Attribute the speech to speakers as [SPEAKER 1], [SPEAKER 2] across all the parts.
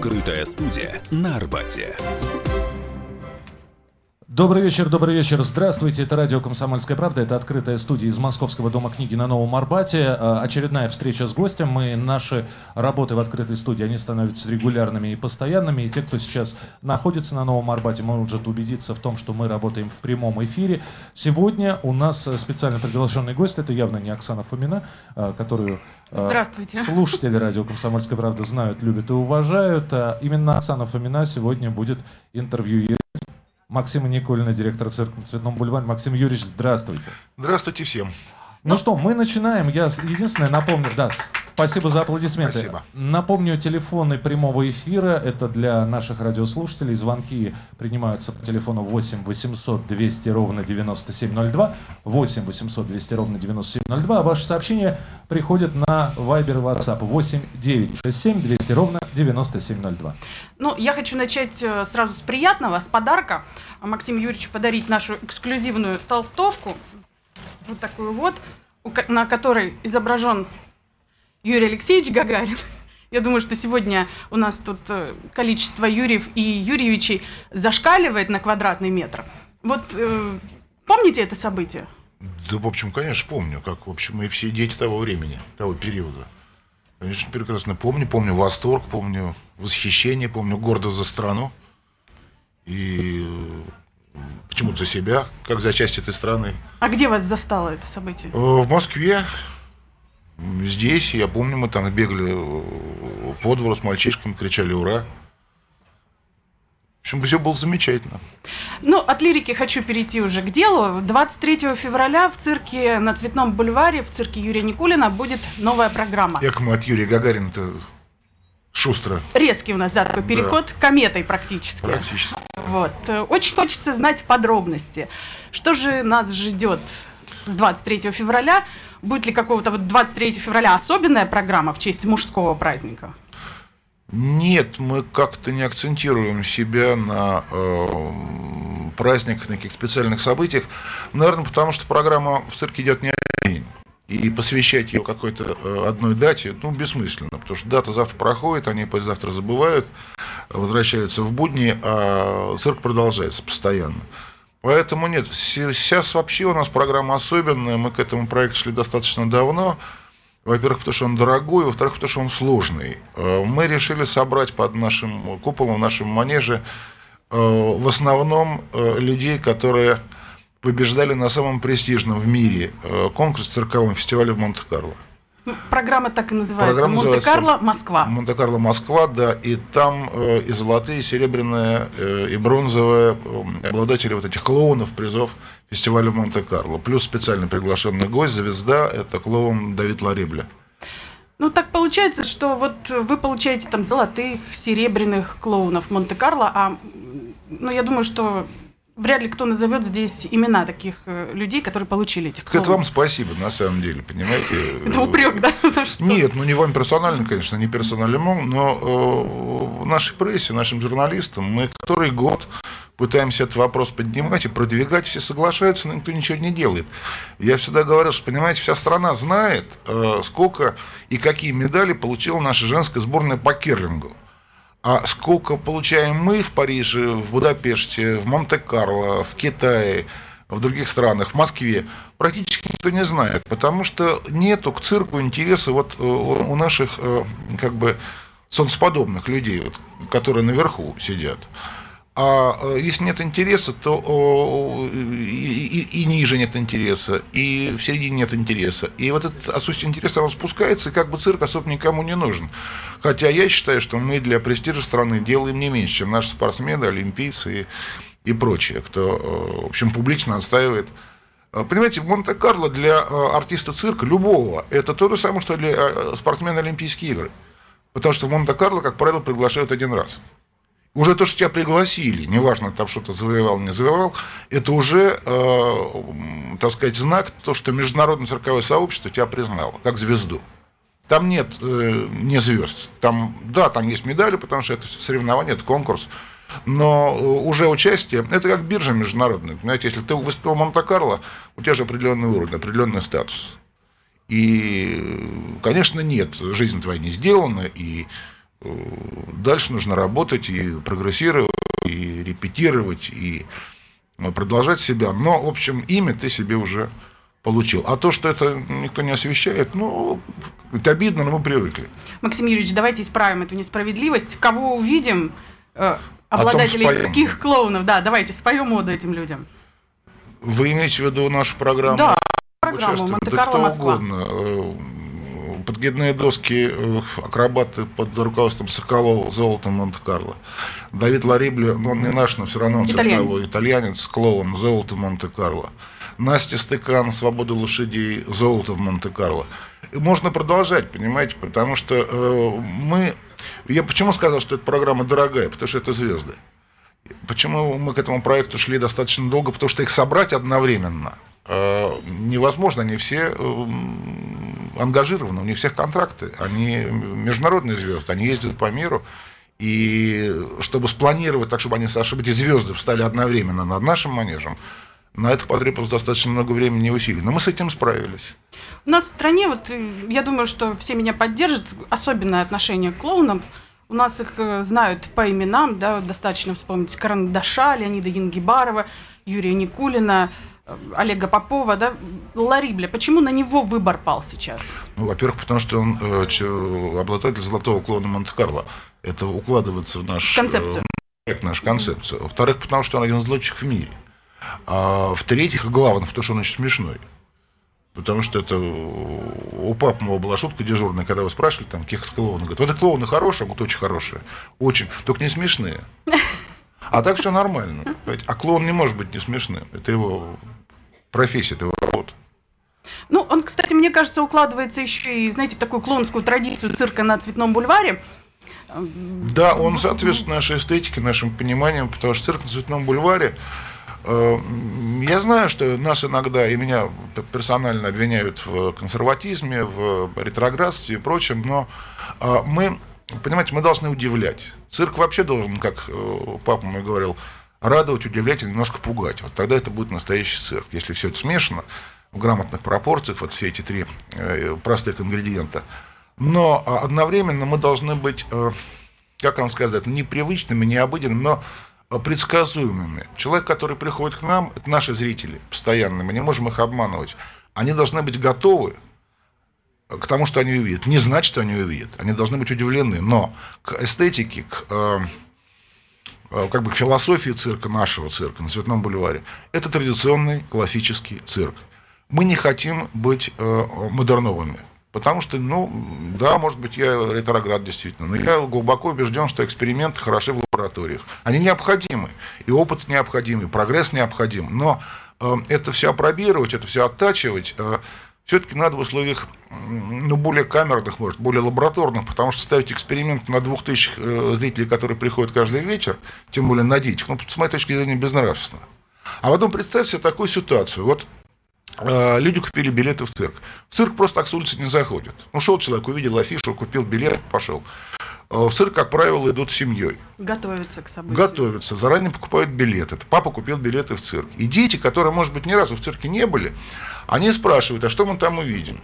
[SPEAKER 1] Открытая студия на Арбате.
[SPEAKER 2] Добрый вечер, добрый вечер. Здравствуйте, это радио «Комсомольская правда». Это открытая студия из Московского дома книги на Новом Арбате. Э, очередная встреча с гостем. Мы, наши работы в открытой студии, они становятся регулярными и постоянными. И те, кто сейчас находится на Новом Арбате, может убедиться в том, что мы работаем в прямом эфире. Сегодня у нас специально приглашенный гость. Это явно не Оксана Фомина, э, которую э,
[SPEAKER 3] Здравствуйте.
[SPEAKER 2] Слушатели радио «Комсомольская правда» знают, любят и уважают. Именно Оксана Фомина сегодня будет интервью Максима Николина, директор цирка на Цветном бульваре. Максим Юрьевич, здравствуйте.
[SPEAKER 4] Здравствуйте всем.
[SPEAKER 2] Ну что, мы начинаем. Я единственное напомню, да, спасибо за аплодисменты.
[SPEAKER 4] Спасибо.
[SPEAKER 2] Напомню, телефоны прямого эфира, это для наших радиослушателей. Звонки принимаются по телефону 8 800 200 ровно 9702, 8 800 200 ровно 9702, а ваши сообщения приходят на Viber WhatsApp 8 967 200 ровно 9702.
[SPEAKER 3] Ну, я хочу начать э, сразу с приятного, с подарка. Максим Юрьевич подарить нашу эксклюзивную толстовку вот такую вот, на которой изображен Юрий Алексеевич Гагарин. Я думаю, что сегодня у нас тут э, количество Юрьев и Юрьевичей зашкаливает на квадратный метр. Вот э, помните это событие?
[SPEAKER 4] Да, в общем, конечно, помню, как, в общем, и все дети того времени, того периода. Конечно, прекрасно помню. Помню восторг, помню восхищение, помню гордость за страну. И почему-то за себя, как за часть этой страны.
[SPEAKER 3] А где вас застало это событие? Э,
[SPEAKER 4] в Москве. Здесь, я помню, мы там бегали э, по двору с мальчишками, кричали «Ура!». В общем, все было замечательно.
[SPEAKER 3] Ну, от лирики хочу перейти уже к делу. 23 февраля в цирке на Цветном бульваре, в цирке Юрия Никулина будет новая программа.
[SPEAKER 4] Как мы от Юрия Гагарина-то шустро.
[SPEAKER 3] Резкий у нас, да, такой переход да. кометой практически.
[SPEAKER 4] Практически.
[SPEAKER 3] Вот. Очень хочется знать подробности. Что же нас ждет с 23 февраля? Будет ли какого-то вот 23 февраля особенная программа в честь мужского праздника?
[SPEAKER 4] Нет, мы как-то не акцентируем себя на э, праздниках, на каких-то специальных событиях. Наверное, потому что программа в цирке идет не один день и посвящать ее какой-то э, одной дате, ну, бессмысленно, потому что дата завтра проходит, они завтра забывают, возвращаются в будни, а цирк продолжается постоянно. Поэтому нет, сейчас вообще у нас программа особенная, мы к этому проекту шли достаточно давно, во-первых, потому что он дорогой, во-вторых, потому что он сложный. Э, мы решили собрать под нашим куполом, в нашем манеже, э, в основном людей, которые побеждали на самом престижном в мире э, конкурс цирковом фестивале в Монте-Карло.
[SPEAKER 3] Ну, программа так и называется. Монте-Карло, Москва.
[SPEAKER 4] Монте-Карло, Москва, да. И там э, и золотые, и серебряные, э, и бронзовые э, обладатели вот этих клоунов, призов фестиваля в Монте-Карло. Плюс специально приглашенный гость, звезда, это клоун Давид Ларебля.
[SPEAKER 3] Ну, так получается, что вот вы получаете там золотых, серебряных клоунов Монте-Карло, а ну, я думаю, что вряд ли кто назовет здесь имена таких э, людей, которые получили этих
[SPEAKER 4] клоунов. Это вам спасибо, на самом деле, понимаете?
[SPEAKER 3] Это упрек, да?
[SPEAKER 4] Нет, ну не вам персонально, конечно, не персонально, но э, нашей прессе, нашим журналистам мы который год пытаемся этот вопрос поднимать и продвигать, все соглашаются, но никто ничего не делает. Я всегда говорю, что, понимаете, вся страна знает, э, сколько и какие медали получила наша женская сборная по керлингу. А сколько получаем мы в Париже, в Будапеште, в Монте-Карло, в Китае, в других странах, в Москве, практически никто не знает, потому что нету к цирку интереса вот э, у наших э, как бы солнцеподобных людей, вот, которые наверху сидят. А э, если нет интереса, то и, и, и ниже нет интереса, и в середине нет интереса. И вот это отсутствие интереса, оно спускается, и как бы цирк особо никому не нужен. Хотя я считаю, что мы для престижа страны делаем не меньше, чем наши спортсмены, олимпийцы и, и прочие, кто, э, в общем, публично отстаивает э, Понимаете, Монте-Карло для артиста цирка, любого, это то же самое, что для спортсмена Олимпийские игры. Потому что в Монте-Карло, как правило, приглашают один раз. Уже то, что тебя пригласили, неважно, там что-то завоевал, не завоевал, это уже, э, так сказать, знак, то, что международное цирковое сообщество тебя признало, как звезду. Там нет э, не звезд. Там, да, там есть медали, потому что это соревнование, это конкурс. Но э, уже участие, это как биржа международная. Понимаете, если ты выступил в Монте-Карло, у тебя же определенный уровень, определенный статус. И, конечно, нет, жизнь твоя не сделана, и Дальше нужно работать и прогрессировать, и репетировать, и продолжать себя. Но, в общем, имя ты себе уже получил. А то, что это никто не освещает, ну, это обидно, но мы привыкли.
[SPEAKER 3] Максим Юрьевич, давайте исправим эту несправедливость. Кого увидим, э, обладателей каких клоунов, да, давайте споем моду этим людям.
[SPEAKER 4] Вы имеете в виду нашу программу?
[SPEAKER 3] Да, программу Монте-Карло,
[SPEAKER 4] да
[SPEAKER 3] Москва.
[SPEAKER 4] Угодно. Подгидные доски э, акробаты под руководством Соколова золотом Монте-Карло. Давид Ларибли, ну, он не наш, но все равно он
[SPEAKER 3] итальянец,
[SPEAKER 4] итальянец клоун золото Монте-Карло. Настя Стыкан, «Свобода лошадей», «Золото в Монте-Карло». Можно продолжать, понимаете, потому что э, мы... Я почему сказал, что эта программа дорогая? Потому что это звезды. Почему мы к этому проекту шли достаточно долго? Потому что их собрать одновременно э, невозможно. Они все э, ангажированы, у них всех контракты. Они международные звезды, они ездят по миру. И чтобы спланировать так, чтобы, они, чтобы эти звезды встали одновременно над нашим манежем, на это потребовалось достаточно много времени и усилий. Но мы с этим справились.
[SPEAKER 3] У нас в стране, вот я думаю, что все меня поддержат, особенное отношение к клоунам. У нас их э, знают по именам, да, достаточно вспомнить Карандаша, Леонида Янгибарова, Юрия Никулина, э, Олега Попова, да, Ларибля. Почему на него выбор пал сейчас?
[SPEAKER 4] Ну, во-первых, потому что он э, обладатель золотого клоуна Монте-Карло. Это укладывается в наш...
[SPEAKER 3] Концепцию.
[SPEAKER 4] Э, в нашу концепцию. Во-вторых, потому что он один из лучших в мире. А в-третьих, главное, потому что он очень смешной. Потому что это у папы моего была шутка дежурная, когда вы спрашивали, там, каких клоунов. Говорит, вот это клоуны хорошие, а вот очень хорошие. Очень. Только не смешные. А так все нормально. А клоун не может быть не смешным. Это его профессия, его работа.
[SPEAKER 3] Ну, он, кстати, мне кажется, укладывается еще и, знаете, в такую клоунскую традицию цирка на Цветном бульваре.
[SPEAKER 4] Да, он соответствует нашей эстетике, нашим пониманиям, потому что цирк на Цветном бульваре Э, я знаю, что нас иногда, и меня персонально обвиняют в консерватизме, в ретроградстве и прочем, но э, мы, понимаете, мы должны удивлять. Цирк вообще должен, как э, папа мой говорил, радовать, удивлять и немножко пугать. Вот тогда это будет настоящий цирк. Если все это смешано, в грамотных пропорциях, вот все эти три простых ингредиента. Но одновременно мы должны быть, как вам сказать, непривычными, необыденными, но предсказуемыми. Человек, который приходит к нам, это наши зрители постоянно, мы не можем их обманывать. Они должны быть готовы к тому, что они увидят. Не знать, что они увидят. Они должны быть удивлены. Но к эстетике, к, э, э, как бы к философии цирка, нашего цирка на Цветном бульваре, это традиционный классический цирк. Мы не хотим быть э, модерновыми. Потому что, ну, да, может быть, я ретроград действительно, но я глубоко убежден, что эксперименты хороши в лабораториях. Они необходимы, и опыт необходим, и прогресс необходим. Но э, это все опробировать, это все оттачивать, э, все-таки надо в условиях ну, более камерных, может, более лабораторных, потому что ставить эксперимент на двух тысяч э, зрителей, которые приходят каждый вечер, тем более на детях, ну, с моей точки зрения, безнравственно. А потом представь себе такую ситуацию. Вот Э, люди купили билеты в цирк. В цирк просто так с улицы не заходят. Ну, шел человек, увидел афишу, купил билет, пошел. Э, в цирк, как правило, идут семьей.
[SPEAKER 3] Готовятся к событию.
[SPEAKER 4] Готовятся, заранее покупают билеты. Папа купил билеты в цирк. И дети, которые, может быть, ни разу в цирке не были, они спрашивают, а что мы там увидим?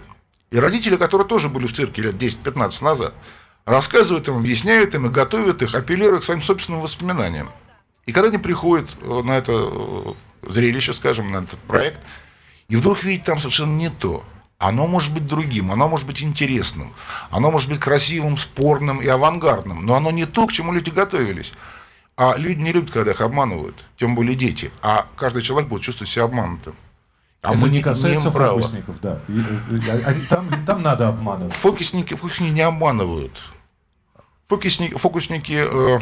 [SPEAKER 4] И родители, которые тоже были в цирке лет 10-15 назад, рассказывают им, объясняют им и готовят их, апеллируют к своим собственным воспоминаниям. И когда они приходят э, на это зрелище, скажем, на этот проект – и вдруг видеть там совершенно не то. Оно может быть другим, оно может быть интересным, оно может быть красивым, спорным и авангардным, но оно не то, к чему люди готовились. А люди не любят, когда их обманывают, тем более дети. А каждый человек будет чувствовать себя обманутым.
[SPEAKER 2] А Это мы не касается фокусников, да. Там, там надо обманывать.
[SPEAKER 4] Фокусники, фокусники не обманывают. Фокусники, фокусники э,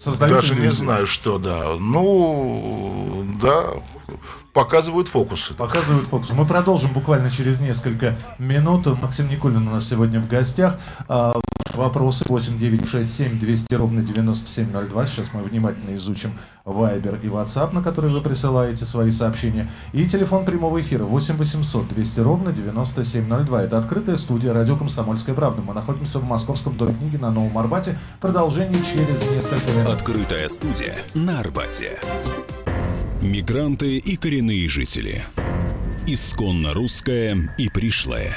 [SPEAKER 4] Создают Даже не знаю, что, да. Ну, да, показывают фокусы.
[SPEAKER 2] Показывают фокусы. Мы продолжим буквально через несколько минут. Максим Никулин у нас сегодня в гостях. Вопросы 8967 200 ровно 9702. Сейчас мы внимательно изучим Viber и WhatsApp, на которые вы присылаете свои сообщения. И телефон прямого эфира 8 800 200 ровно 9702. Это открытая студия радио «Комсомольская правда». Мы находимся в Московском доме книги на Новом Арбате. Продолжение через несколько минут.
[SPEAKER 1] Открытая студия на Арбате. Мигранты и коренные жители. Исконно русская и пришлая.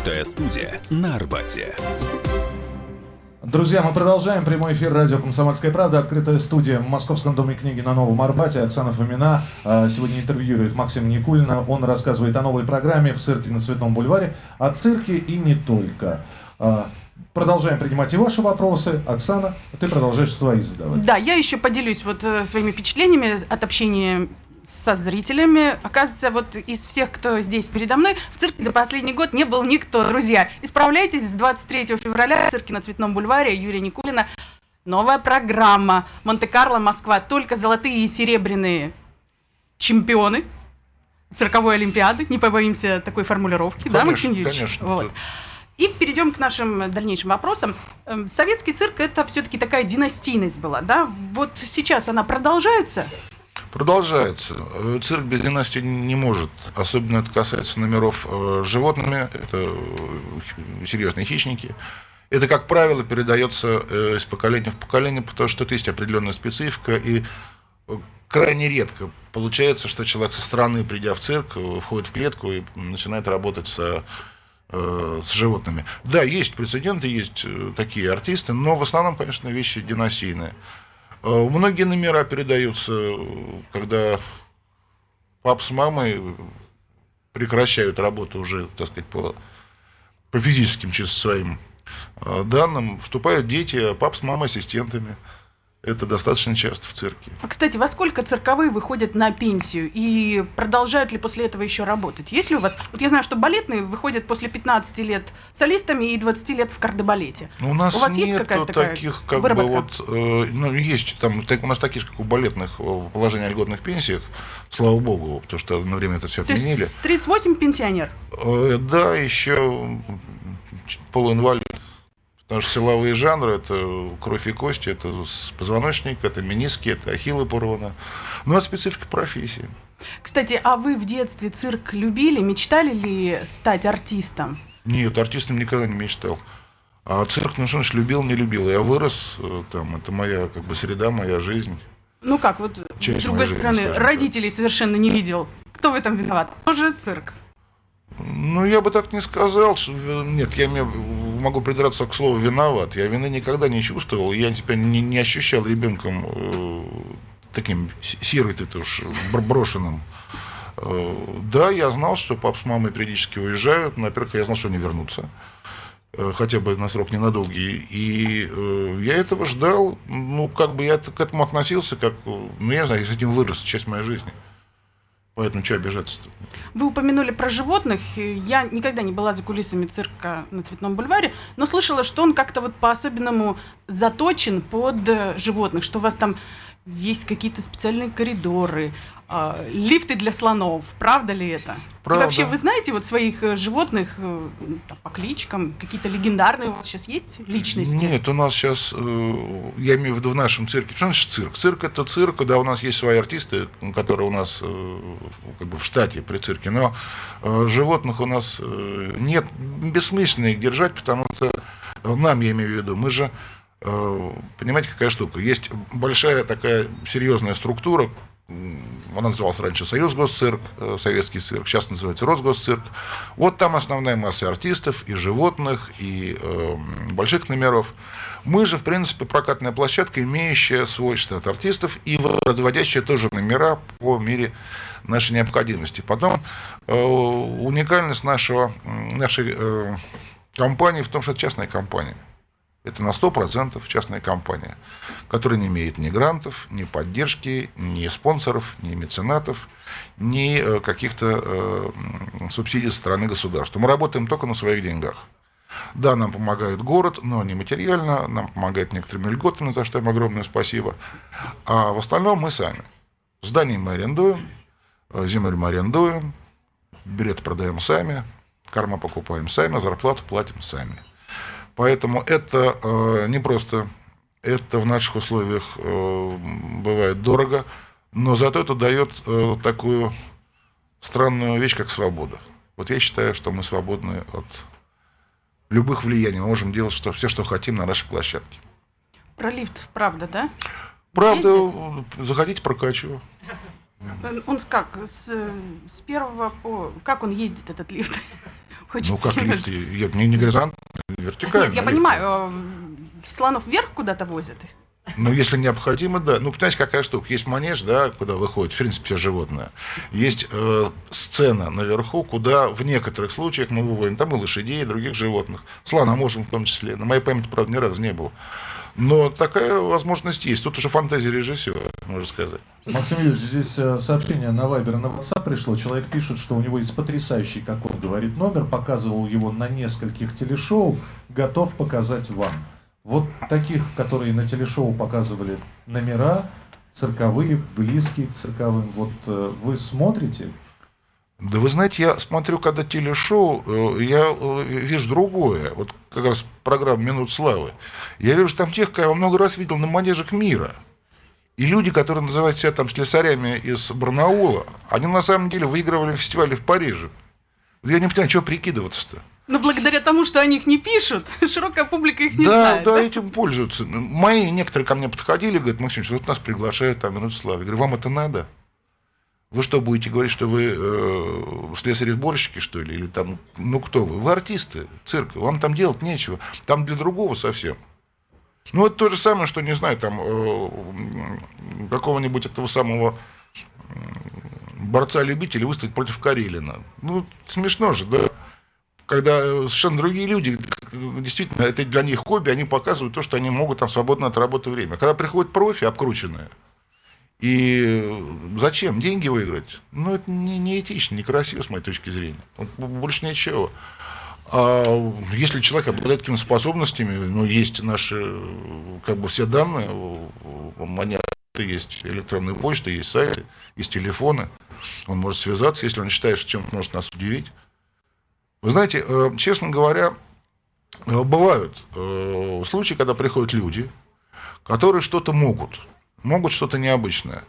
[SPEAKER 1] Открытая студия на Арбате.
[SPEAKER 2] Друзья, мы продолжаем прямой эфир радио «Комсомольская правда». Открытая студия в Московском доме книги на Новом Арбате. Оксана Фомина а, сегодня интервьюирует Максима Никулина. Он рассказывает о новой программе в цирке на Цветном бульваре. О цирке и не только. А, продолжаем принимать и ваши вопросы. Оксана, ты продолжаешь свои задавать.
[SPEAKER 3] Да, я еще поделюсь вот э, своими впечатлениями от общения со зрителями. Оказывается, вот из всех, кто здесь передо мной, в цирке за последний год не был никто. Друзья, исправляйтесь, с 23 февраля в цирке на Цветном бульваре Юрия Никулина новая программа «Монте-Карло, Москва». Только золотые и серебряные чемпионы цирковой олимпиады. Не побоимся такой формулировки,
[SPEAKER 4] конечно,
[SPEAKER 3] да, Максим Юрьевич?
[SPEAKER 4] Конечно,
[SPEAKER 3] вот. И перейдем к нашим дальнейшим вопросам. Эм, советский цирк это все-таки такая династийность была, да? Вот сейчас она продолжается?
[SPEAKER 4] Продолжается. Э, цирк без династии не может. Особенно это касается номеров э, с животными. Это э, серьезные хищники. Это, как правило, передается из поколения в поколение, потому что тут есть определенная специфика. И крайне редко получается, что человек со стороны, придя в цирк, входит в клетку и начинает работать со, с животными. Да, есть прецеденты, есть такие артисты, но в основном, конечно, вещи династийные. Э, многие номера передаются, когда пап с мамой прекращают работу уже, так сказать, по, по физическим чисто своим э, данным, вступают дети, а пап с мамой ассистентами. Это достаточно часто в цирке.
[SPEAKER 3] А, кстати, во сколько цирковые выходят на пенсию? И продолжают ли после этого еще работать? Есть ли у вас... Вот я знаю, что балетные выходят после 15 лет солистами и 20 лет в кардебалете.
[SPEAKER 4] У нас
[SPEAKER 3] у вас
[SPEAKER 4] нет
[SPEAKER 3] есть какая-то такая
[SPEAKER 4] таких, как
[SPEAKER 3] выработка?
[SPEAKER 4] бы вот... Э, ну, есть там... Так, у нас такие же, как у балетных, э, положения о льготных пенсиях, слава богу, потому что на время это все
[SPEAKER 3] То
[SPEAKER 4] отменили.
[SPEAKER 3] есть 38 пенсионер?
[SPEAKER 4] Э, да, еще полуинвалид. Потому что силовые жанры – это кровь и кости, это позвоночник, это мениски, это ахиллы порвано. Ну, это специфика профессии.
[SPEAKER 3] Кстати, а вы в детстве цирк любили? Мечтали ли стать артистом?
[SPEAKER 4] Нет, артистом никогда не мечтал. А цирк, ну что значит, любил, не любил. Я вырос, э, там, это моя как бы среда, моя жизнь.
[SPEAKER 3] Ну как, вот
[SPEAKER 4] Часть
[SPEAKER 3] с другой
[SPEAKER 4] жизни,
[SPEAKER 3] стороны,
[SPEAKER 4] скажем так.
[SPEAKER 3] родителей совершенно не видел. Кто в этом виноват? Тоже цирк.
[SPEAKER 4] Ну, я бы так не сказал. Нет, я имею- могу придраться к слову «виноват». Я вины никогда не чувствовал. Я тебя не, не ощущал ребенком э, таким сирой ты уж бр- брошенным. Э, да, я знал, что пап с мамой периодически уезжают. но, Во-первых, я знал, что они вернутся. э, Хотя бы на срок ненадолгий. И э, я этого ждал. Ну, как бы я к этому относился, как, ну, я знаю, я с этим вырос, часть моей жизни. Поэтому что обижаться-то?
[SPEAKER 3] Вы упомянули про животных. Я никогда не была за кулисами цирка на Цветном бульваре, но слышала, что он как-то вот по-особенному заточен под э, животных, что у вас там есть какие-то специальные коридоры, а, лифты для слонов. Правда ли это?
[SPEAKER 4] Правда.
[SPEAKER 3] И вообще, вы знаете вот своих э, животных э, там, по кличкам, какие-то легендарные у вас сейчас есть личности?
[SPEAKER 4] Нет, у нас сейчас, э, я имею в виду в нашем цирке. Что значит цирк? Цирк это цирк, да, у нас есть свои артисты, которые у нас как бы в штате при цирке, но животных у нас нет, бессмысленно их держать, потому что нам, я имею в виду, мы же, понимаете, какая штука, есть большая такая серьезная структура, м, она называлась раньше Союз Госцирк, э, советский цирк, сейчас называется Росгосцирк. Вот там основная масса артистов, и животных, и э, больших номеров. Мы же, в принципе, прокатная площадка, имеющая свой штат артистов и разводящая тоже номера по мере нашей необходимости. Потом э, уникальность нашего, нашей э, компании в том, что это частная компания. Это на 100% частная компания, которая не имеет ни грантов, ни поддержки, ни спонсоров, ни меценатов, ни э, каких-то э, субсидий со стороны государства. Мы работаем только на своих деньгах. Да, нам помогает город, но не материально, нам помогает некоторыми льготами, за что им огромное спасибо. А в остальном мы сами. Здание мы арендуем, э, землю мы арендуем, билеты продаем сами, корма покупаем сами, зарплату платим сами. Поэтому это э, не просто, это в наших условиях э, бывает дорого, но зато это дает э, такую странную вещь, как свобода. Вот я считаю, что мы свободны от любых влияний. Мы можем делать что, все, что хотим на нашей площадке.
[SPEAKER 3] Про лифт, правда, да?
[SPEAKER 4] Правда, Ездит? заходите, прокачиваю.
[SPEAKER 3] Он как, с, с первого по... Как он ездит, этот лифт?
[SPEAKER 4] Хочется ну, как лифт? Нет, не, не горизонт, вертикально. Нет,
[SPEAKER 3] я понимаю, э, слонов вверх куда-то возят.
[SPEAKER 4] Ну, если необходимо, да. Ну, понимаете, какая штука? Есть манеж, да, куда выходит, в принципе, все животное. Есть э, сцена наверху, куда в некоторых случаях мы выводим там и лошадей, и других животных. Слона можем в том числе. На моей памяти, правда, ни разу не было. Но такая возможность есть. Тут уже фантазия режиссера, можно сказать.
[SPEAKER 2] Максим Юрьевич, здесь э, сообщение на Вайбер на WhatsApp пришло. Человек пишет, что у него есть потрясающий, как он говорит, номер. Показывал его на нескольких телешоу. Готов показать вам. Вот таких, которые на телешоу показывали номера, цирковые, близкие к цирковым, вот э, вы смотрите?
[SPEAKER 4] Да вы знаете, я смотрю, когда телешоу, э, я э, вижу другое. Вот как раз программа «Минут славы». Я вижу там тех, кого я много раз видел на манежах мира. И люди, которые называют себя там слесарями из Барнаула, они на самом деле выигрывали фестивали в Париже. Я не понимаю, что прикидываться-то.
[SPEAKER 3] Но благодаря тому, что о них не пишут, широкая публика их не
[SPEAKER 4] да,
[SPEAKER 3] знает.
[SPEAKER 4] Да, да, этим пользуются. Мои некоторые ко мне подходили, говорят, Максим, вот нас приглашают там минут славы. Я говорю, вам это надо? Вы что, будете говорить, что вы э, слесари-сборщики, что ли? Или там, ну кто вы? Вы артисты цирка, вам там делать нечего. Там для другого совсем. Ну, это то же самое, что, не знаю, там, э, какого-нибудь этого самого борца-любителя выставить против Карелина. Ну, смешно же, да? когда э, совершенно другие люди, действительно, это для них хобби, они показывают то, что они могут там свободно от работы время. Когда приходят профи обкрученные, и зачем? Деньги выиграть? Ну, это не, не этично, некрасиво, с моей точки зрения. Больше ничего. А если человек обладает какими-то способностями, ну, есть наши, как бы, все данные, монеты есть электронные почты, есть сайты, есть телефоны, он может связаться, если он считает, что чем-то может нас удивить, вы знаете, э, честно говоря, э, бывают э, случаи, когда приходят люди, которые что-то могут, могут что-то необычное.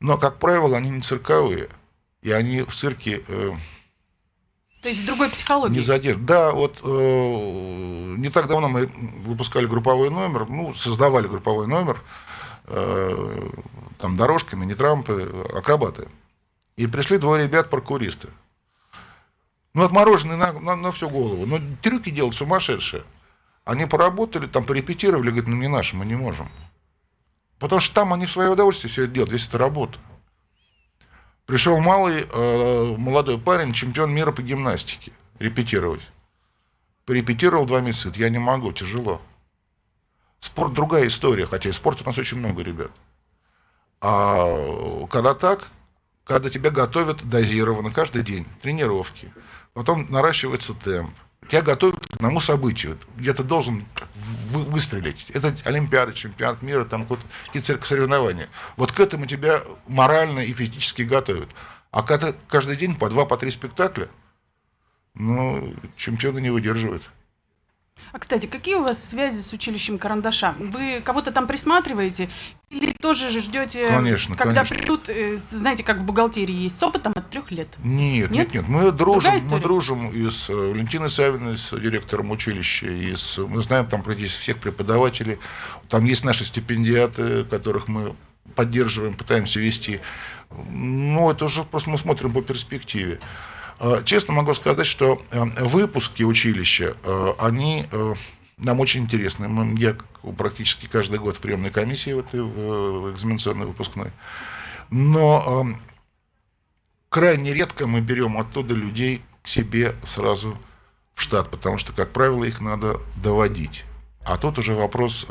[SPEAKER 4] Но, как правило, они не цирковые, и они в цирке...
[SPEAKER 3] То есть другой психологии.
[SPEAKER 4] Не задержат. Да, вот э, не так давно мы выпускали групповой номер, ну, создавали групповой номер, э, там дорожками, не трампы, акробаты. И пришли двое ребят, паркуристы. Ну, отмороженные на, на, на всю голову. Но трюки делать сумасшедшие. Они поработали, там порепетировали, говорят, ну не наши, мы не можем. Потому что там они в свое удовольствие все это делают, весь это работа. Пришел малый, э, молодой парень, чемпион мира по гимнастике, репетировать. Порепетировал два месяца, я не могу, тяжело. Спорт другая история, хотя и спорта у нас очень много, ребят. А когда так, когда тебя готовят дозированно каждый день, тренировки, потом наращивается темп. Тебя готовят к одному событию. Где-то должен вы, выстрелить. Это Олимпиада, чемпионат мира, там какие-то соревнования. Вот к этому тебя морально и физически готовят. А когда каждый день по два, по три спектакля, ну, чемпионы не выдерживают.
[SPEAKER 3] А, кстати, какие у вас связи с училищем Карандаша? Вы кого-то там присматриваете или тоже ждете,
[SPEAKER 4] конечно,
[SPEAKER 3] когда
[SPEAKER 4] конечно.
[SPEAKER 3] придут, э, знаете, как в бухгалтерии есть с опытом от трех лет?
[SPEAKER 4] Нет, нет, нет, нет. Мы дружим, мы дружим и с э, Валентиной Савиной, с директором училища, и с, мы знаем там практически всех преподавателей. Там есть наши стипендиаты, которых мы поддерживаем, пытаемся вести. Ну, это уже просто мы смотрим по перспективе. Э, честно могу сказать, что э, выпуски училища, э, они нам очень интересны. Я практически каждый год в приемной комиссии в этой в экзаменационной выпускной. Но крайне редко мы берем оттуда людей к себе сразу в штат, потому что, как правило, их надо доводить. А тут уже вопрос,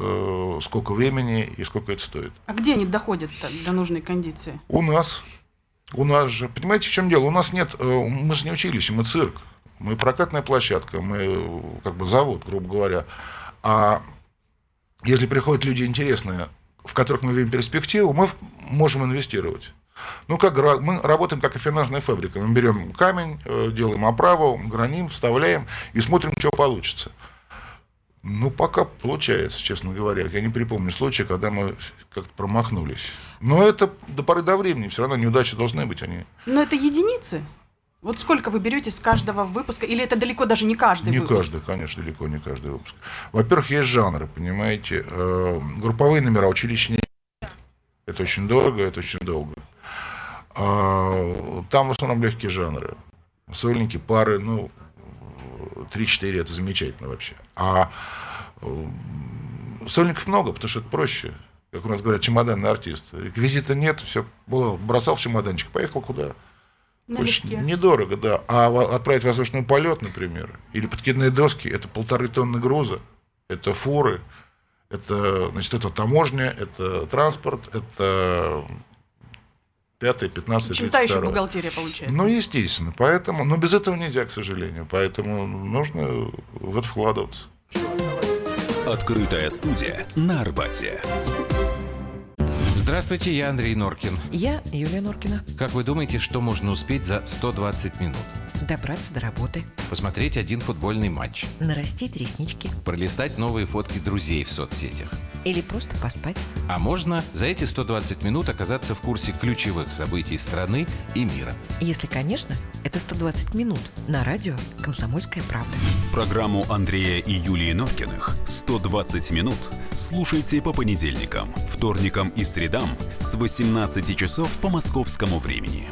[SPEAKER 4] сколько времени и сколько это стоит.
[SPEAKER 3] А где они доходят до нужной кондиции?
[SPEAKER 4] У нас. У нас же, понимаете, в чем дело? У нас нет, э, мы же не училище, мы цирк. Мы прокатная площадка, мы э, как бы завод, грубо говоря. А если приходят люди интересные, в которых мы видим перспективу, мы можем инвестировать. Ну, как мы работаем как афинажная фабрика. Мы берем камень, э, делаем оправу, граним, вставляем и смотрим, что получится. Ну, пока получается, честно говоря. Я не припомню случая, когда мы как-то промахнулись. Но это до поры до времени. Все равно неудачи должны быть. Они...
[SPEAKER 3] Но это единицы. Вот сколько вы берете с каждого выпуска? Или это далеко даже не каждый
[SPEAKER 4] не
[SPEAKER 3] выпуск?
[SPEAKER 4] Не каждый, конечно, далеко не каждый выпуск. Во-первых, есть жанры, понимаете. Э, групповые номера училищные. Это очень дорого, это очень долго. А, там в основном легкие жанры. Сольники, пары, ну, 3-4 это замечательно вообще. А э, сольников много, потому что это проще. Как у нас говорят, чемоданный артист. Реквизита нет, все было, бросал в чемоданчик, поехал куда. Очень недорого, да. А отправить воздушный полет, например, или подкидные доски, это полторы тонны груза, это фуры, это, значит, это таможня, это транспорт, это пятое, пятнадцатое,
[SPEAKER 3] Чем та еще бухгалтерия получается.
[SPEAKER 4] Ну, естественно. Поэтому, но без этого нельзя, к сожалению. Поэтому нужно в это вкладываться.
[SPEAKER 1] Открытая студия на Арбате.
[SPEAKER 5] Здравствуйте, я Андрей Норкин.
[SPEAKER 6] Я Юлия Норкина.
[SPEAKER 5] Как вы думаете, что можно успеть за 120 минут?
[SPEAKER 6] Добраться до работы.
[SPEAKER 5] Посмотреть один футбольный матч.
[SPEAKER 6] Нарастить реснички.
[SPEAKER 5] Пролистать новые фотки друзей в соцсетях.
[SPEAKER 6] Или просто поспать.
[SPEAKER 5] А можно за эти 120 минут оказаться в курсе ключевых событий страны и мира.
[SPEAKER 6] Если, конечно, это 120 минут на радио «Комсомольская правда».
[SPEAKER 1] Программу Андрея и Юлии Норкиных «120 минут» слушайте по понедельникам, вторникам и средам с 18 часов по московскому времени.